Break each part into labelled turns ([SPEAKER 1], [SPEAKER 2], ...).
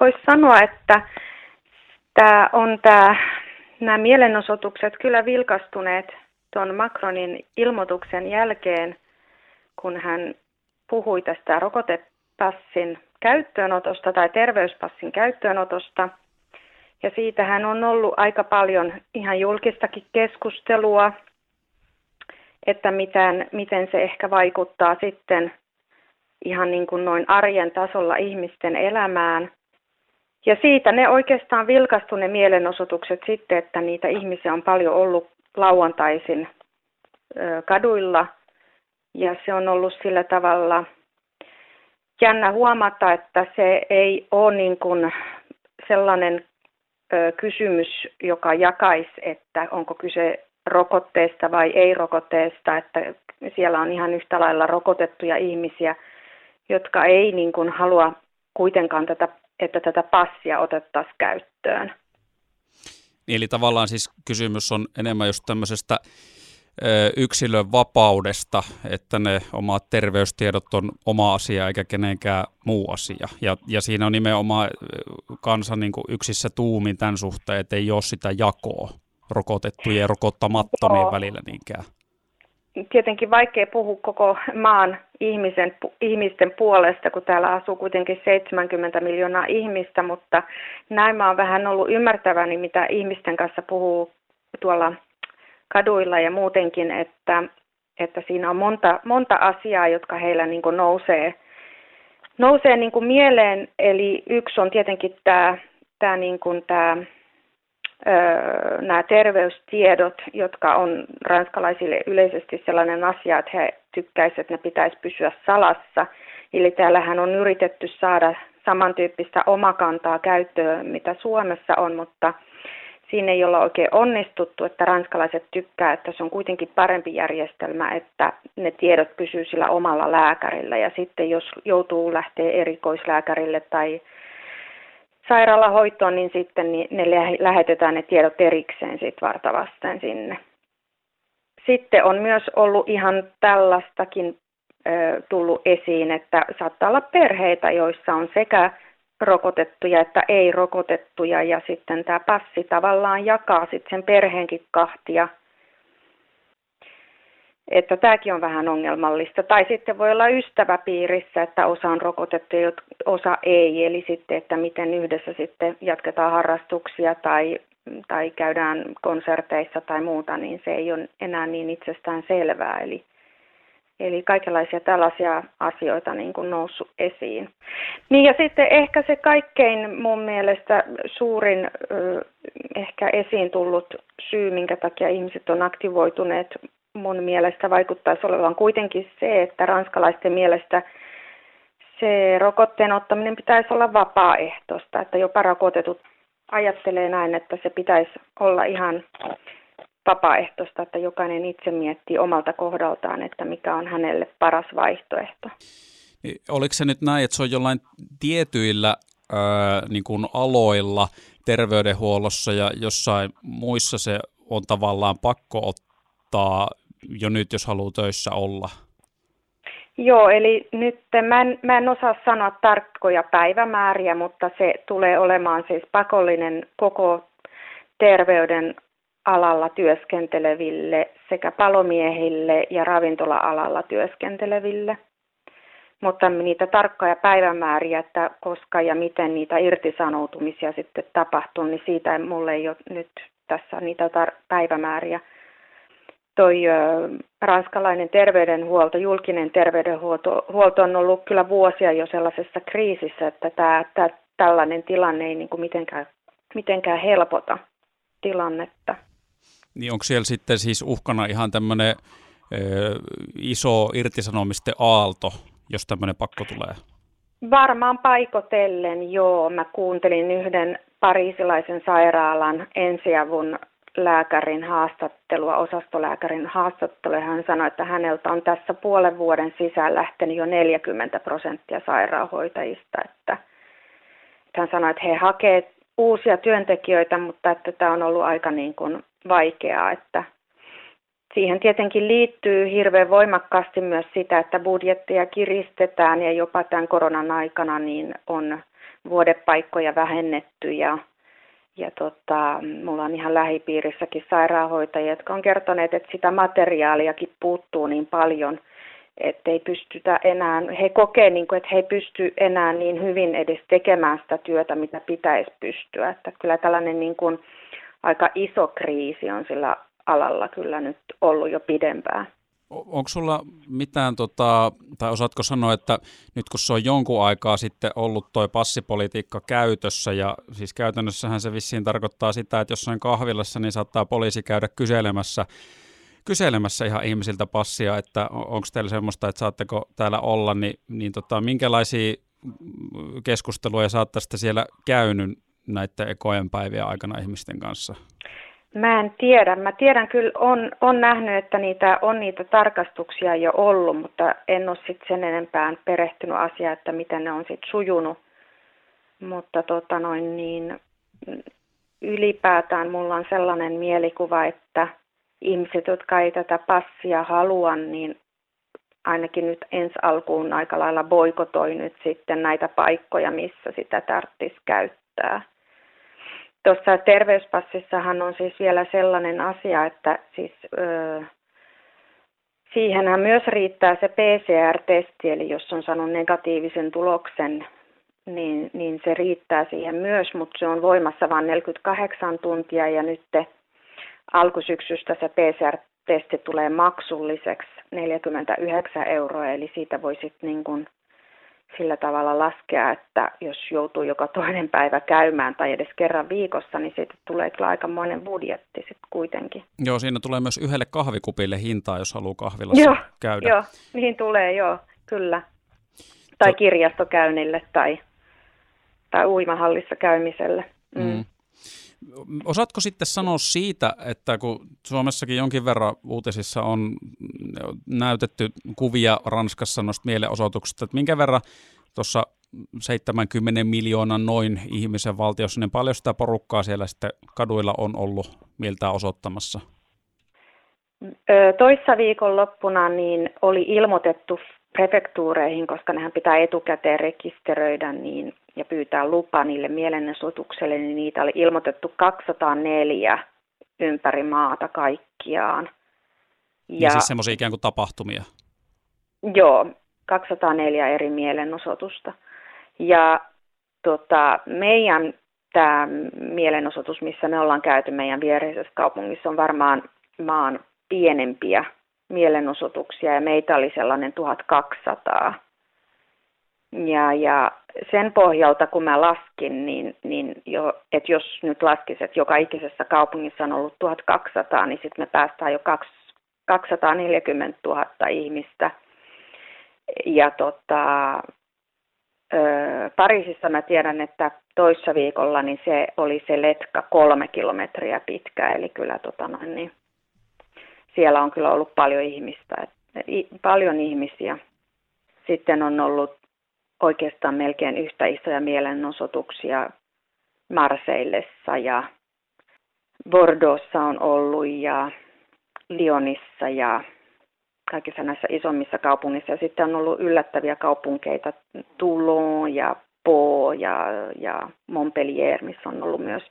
[SPEAKER 1] voisi sanoa, että tämä on tämä, nämä mielenosoitukset kyllä vilkastuneet tuon Macronin ilmoituksen jälkeen, kun hän puhui tästä rokotepassin käyttöönotosta tai terveyspassin käyttöönotosta. Ja siitähän on ollut aika paljon ihan julkistakin keskustelua, että miten, miten se ehkä vaikuttaa sitten ihan niin kuin noin arjen tasolla ihmisten elämään. Ja siitä ne oikeastaan vilkastu ne mielenosoitukset sitten, että niitä ihmisiä on paljon ollut lauantaisin kaduilla. Ja se on ollut sillä tavalla jännä huomata, että se ei ole niin kuin sellainen kysymys, joka jakaisi, että onko kyse rokotteesta vai ei rokotteesta, että siellä on ihan yhtä lailla rokotettuja ihmisiä, jotka ei niin kuin halua kuitenkaan tätä, että tätä passia otettaisiin käyttöön.
[SPEAKER 2] Eli tavallaan siis kysymys on enemmän just tämmöisestä yksilön vapaudesta, että ne omat terveystiedot on oma asia eikä kenenkään muu asia. Ja, ja siinä on nimenomaan kansa niin kuin yksissä tuumin tämän suhteen, että ei ole sitä jakoa rokotettujen ja rokottamattomien Joo. välillä niinkään.
[SPEAKER 1] Tietenkin vaikea puhua koko maan ihmisen, ihmisten puolesta, kun täällä asuu kuitenkin 70 miljoonaa ihmistä, mutta näin mä oon vähän ollut ymmärtäväni, mitä ihmisten kanssa puhuu tuolla kaduilla ja muutenkin, että, että siinä on monta, monta asiaa, jotka heillä niin kuin nousee, nousee niin kuin mieleen. Eli yksi on tietenkin tämä, tämä, niin kuin tämä nämä terveystiedot, jotka on ranskalaisille yleisesti sellainen asia, että he tykkäisivät, että ne pitäisi pysyä salassa. Eli täällähän on yritetty saada samantyyppistä omakantaa käyttöön, mitä Suomessa on, mutta siinä ei olla oikein onnistuttu, että ranskalaiset tykkää, että se on kuitenkin parempi järjestelmä, että ne tiedot pysyy sillä omalla lääkärillä ja sitten jos joutuu lähteä erikoislääkärille tai sairaalahoitoon, niin sitten ne lähetetään ne tiedot erikseen sit vartavasten sinne. Sitten on myös ollut ihan tällaistakin tullut esiin, että saattaa olla perheitä, joissa on sekä rokotettuja että ei-rokotettuja ja sitten tämä passi tavallaan jakaa sitten sen perheenkin kahtia. Että tämäkin on vähän ongelmallista. Tai sitten voi olla ystäväpiirissä, että osa on rokotettu ja osa ei. Eli sitten, että miten yhdessä sitten jatketaan harrastuksia tai, tai käydään konserteissa tai muuta, niin se ei ole enää niin itsestään selvää. Eli Eli kaikenlaisia tällaisia asioita niin kuin noussut esiin. Niin ja sitten ehkä se kaikkein mun mielestä suurin ehkä esiin tullut syy, minkä takia ihmiset on aktivoituneet mun mielestä vaikuttaisi olevan kuitenkin se, että ranskalaisten mielestä se rokotteen ottaminen pitäisi olla vapaaehtoista, että jopa rokotetut ajattelee näin, että se pitäisi olla ihan vapaaehtoista, että jokainen itse miettii omalta kohdaltaan, että mikä on hänelle paras vaihtoehto.
[SPEAKER 2] Niin, oliko se nyt näin, että se on jollain tietyillä ää, niin kuin aloilla terveydenhuollossa ja jossain muissa se on tavallaan pakko ottaa jo nyt, jos haluaa töissä olla?
[SPEAKER 1] Joo, eli nyt mä en, mä en osaa sanoa tarkkoja päivämääriä, mutta se tulee olemaan siis pakollinen koko terveyden alalla työskenteleville sekä palomiehille ja ravintola-alalla työskenteleville. Mutta niitä tarkkoja päivämääriä, että koska ja miten niitä irtisanoutumisia sitten tapahtuu, niin siitä mulle ei ole nyt tässä niitä tar- päivämääriä. Toi ranskalainen terveydenhuolto, julkinen terveydenhuolto huolto on ollut kyllä vuosia jo sellaisessa kriisissä, että tää, tää, tällainen tilanne ei niin kuin mitenkään, mitenkään helpota tilannetta.
[SPEAKER 2] Niin onko siellä sitten siis uhkana ihan tämmöinen iso irtisanomisten aalto, jos tämmöinen pakko tulee?
[SPEAKER 1] Varmaan paikotellen, joo. Mä kuuntelin yhden pariisilaisen sairaalan ensiavun lääkärin haastattelua, osastolääkärin haastattelua. Hän sanoi, että häneltä on tässä puolen vuoden sisään lähtenyt jo 40 prosenttia sairaanhoitajista. Että, että hän sanoi, että he hakevat uusia työntekijöitä, mutta että tämä on ollut aika niin kuin vaikeaa, että siihen tietenkin liittyy hirveän voimakkaasti myös sitä, että budjettia kiristetään ja jopa tämän koronan aikana niin on vuodepaikkoja vähennetty ja, ja tota, mulla on ihan lähipiirissäkin sairaanhoitajia, jotka on kertoneet, että sitä materiaaliakin puuttuu niin paljon, että ei pystytä enää, he kokee, niin kuin, että he ei pysty enää niin hyvin edes tekemään sitä työtä, mitä pitäisi pystyä. Että kyllä tällainen niin kuin, aika iso kriisi on sillä alalla kyllä nyt ollut jo pidempään.
[SPEAKER 2] Onko sulla mitään, tota, tai osaatko sanoa, että nyt kun se on jonkun aikaa sitten ollut toi passipolitiikka käytössä, ja siis käytännössähän se vissiin tarkoittaa sitä, että jossain kahvilassa niin saattaa poliisi käydä kyselemässä, kyselemässä ihan ihmisiltä passia, että onko teillä semmoista, että saatteko täällä olla, niin, niin tota, minkälaisia keskusteluja saattaisitte siellä käynyt näiden ekojen päivien aikana ihmisten kanssa?
[SPEAKER 1] Mä en tiedä. Mä tiedän kyllä, on, on nähnyt, että niitä, on niitä tarkastuksia jo ollut, mutta en ole sitten sen enempää perehtynyt asiaan, että miten ne on sitten sujunut. Mutta tota noin, niin, ylipäätään mulla on sellainen mielikuva, että ihmiset, jotka ei tätä passia halua, niin ainakin nyt ensi alkuun aika lailla boikotoi nyt sitten näitä paikkoja, missä sitä tarvitsisi käyttää. Tuossa terveyspassissahan on siis vielä sellainen asia, että siis, öö, siihenhän myös riittää se PCR-testi, eli jos on saanut negatiivisen tuloksen, niin, niin se riittää siihen myös, mutta se on voimassa vain 48 tuntia ja nyt alkusyksystä se PCR-testi tulee maksulliseksi 49 euroa, eli siitä voi sitten niin sillä tavalla laskea, että jos joutuu joka toinen päivä käymään tai edes kerran viikossa, niin siitä tulee kyllä aikamoinen budjetti sitten kuitenkin.
[SPEAKER 2] Joo, siinä tulee myös yhdelle kahvikupille hintaa, jos haluaa kahvilassa
[SPEAKER 1] joo,
[SPEAKER 2] käydä.
[SPEAKER 1] Joo, niin tulee, joo, kyllä. Tai kirjastokäynnille tai, tai uimahallissa käymiselle. Mm. Mm.
[SPEAKER 2] Osaatko sitten sanoa siitä, että kun Suomessakin jonkin verran uutisissa on näytetty kuvia Ranskassa noista mielenosoituksista, että minkä verran tuossa 70 miljoonan noin ihmisen valtiossa, niin paljon sitä porukkaa siellä sitten kaduilla on ollut mieltä osoittamassa?
[SPEAKER 1] Toissa viikon loppuna niin oli ilmoitettu prefektuureihin, koska nehän pitää etukäteen rekisteröidä niin, ja pyytää lupa niille mielenosoitukselle, niin niitä oli ilmoitettu 204 ympäri maata kaikkiaan.
[SPEAKER 2] Ja, ja siis semmoisia ikään kuin tapahtumia?
[SPEAKER 1] Joo, 204 eri mielenosoitusta. Ja tota, meidän tämä mielenosoitus, missä me ollaan käyty meidän viereisessä kaupungissa, on varmaan maan pienempiä mielenosoituksia ja meitä oli sellainen 1200. Ja, ja sen pohjalta, kun mä laskin, niin, niin jo, että jos nyt laskisi, että joka ikisessä kaupungissa on ollut 1200, niin sitten me päästään jo 240 000 ihmistä. Ja tota, ö, Pariisissa mä tiedän, että toissa viikolla niin se oli se letka kolme kilometriä pitkä, eli kyllä tota noin, niin siellä on kyllä ollut paljon ihmistä, paljon ihmisiä. Sitten on ollut oikeastaan melkein yhtä isoja mielenosoituksia Marseillessa ja Bordeauxssa on ollut ja Lyonissa ja kaikissa näissä isommissa kaupungissa. Ja sitten on ollut yllättäviä kaupunkeita, Toulon ja Po ja, ja Montpellier, missä on ollut myös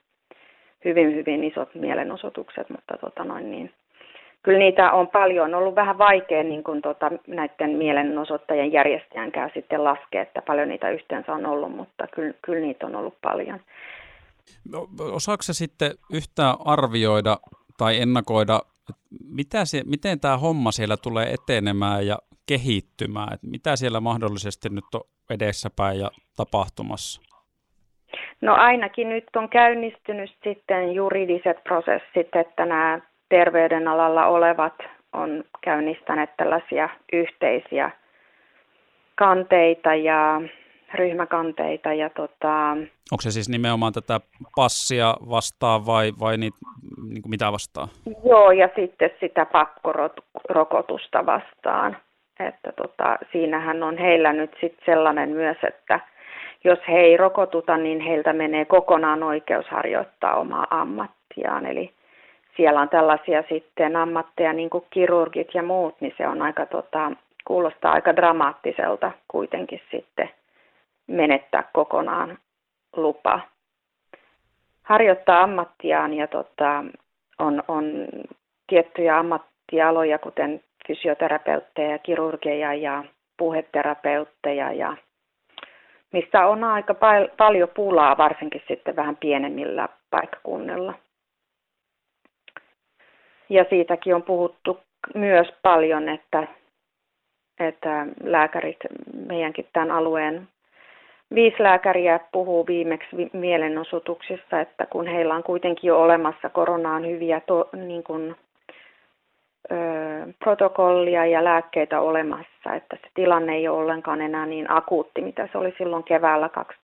[SPEAKER 1] hyvin, hyvin isot mielenosoitukset, mutta tota noin, niin kyllä niitä on paljon. On ollut vähän vaikea niin kuin tota, näiden mielenosoittajien järjestäjänkään sitten laskea, että paljon niitä yhteensä on ollut, mutta kyllä, kyllä niitä on ollut paljon.
[SPEAKER 2] No, osaako se sitten yhtään arvioida tai ennakoida, mitä se, miten tämä homma siellä tulee etenemään ja kehittymään? Että mitä siellä mahdollisesti nyt on edessäpäin ja tapahtumassa?
[SPEAKER 1] No ainakin nyt on käynnistynyt sitten juridiset prosessit, että nämä terveydenalalla olevat on käynnistäneet tällaisia yhteisiä kanteita ja ryhmäkanteita. Ja tota,
[SPEAKER 2] Onko se siis nimenomaan tätä passia vastaan vai, vai niitä, niin kuin mitä vastaan?
[SPEAKER 1] Joo, ja sitten sitä pakkorokotusta vastaan. Että tota, siinähän on heillä nyt sitten sellainen myös, että jos he ei rokotuta, niin heiltä menee kokonaan oikeus harjoittaa omaa ammattiaan. Eli siellä on tällaisia sitten ammatteja niin kuin kirurgit ja muut, niin se on aika, tota, kuulostaa aika dramaattiselta kuitenkin sitten menettää kokonaan lupa harjoittaa ammattiaan ja tota, on, on tiettyjä ammattialoja, kuten fysioterapeutteja, kirurgeja ja puheterapeutteja ja mistä on aika pal- paljon pulaa, varsinkin sitten vähän pienemmillä paikkakunnilla. Ja siitäkin on puhuttu myös paljon, että, että lääkärit meidänkin tämän alueen viisi lääkäriä puhuu viimeksi mielenosoituksissa, että kun heillä on kuitenkin jo olemassa koronaan hyviä to, niin kuin, ö, protokollia ja lääkkeitä olemassa, että se tilanne ei ole ollenkaan enää niin akuutti, mitä se oli silloin keväällä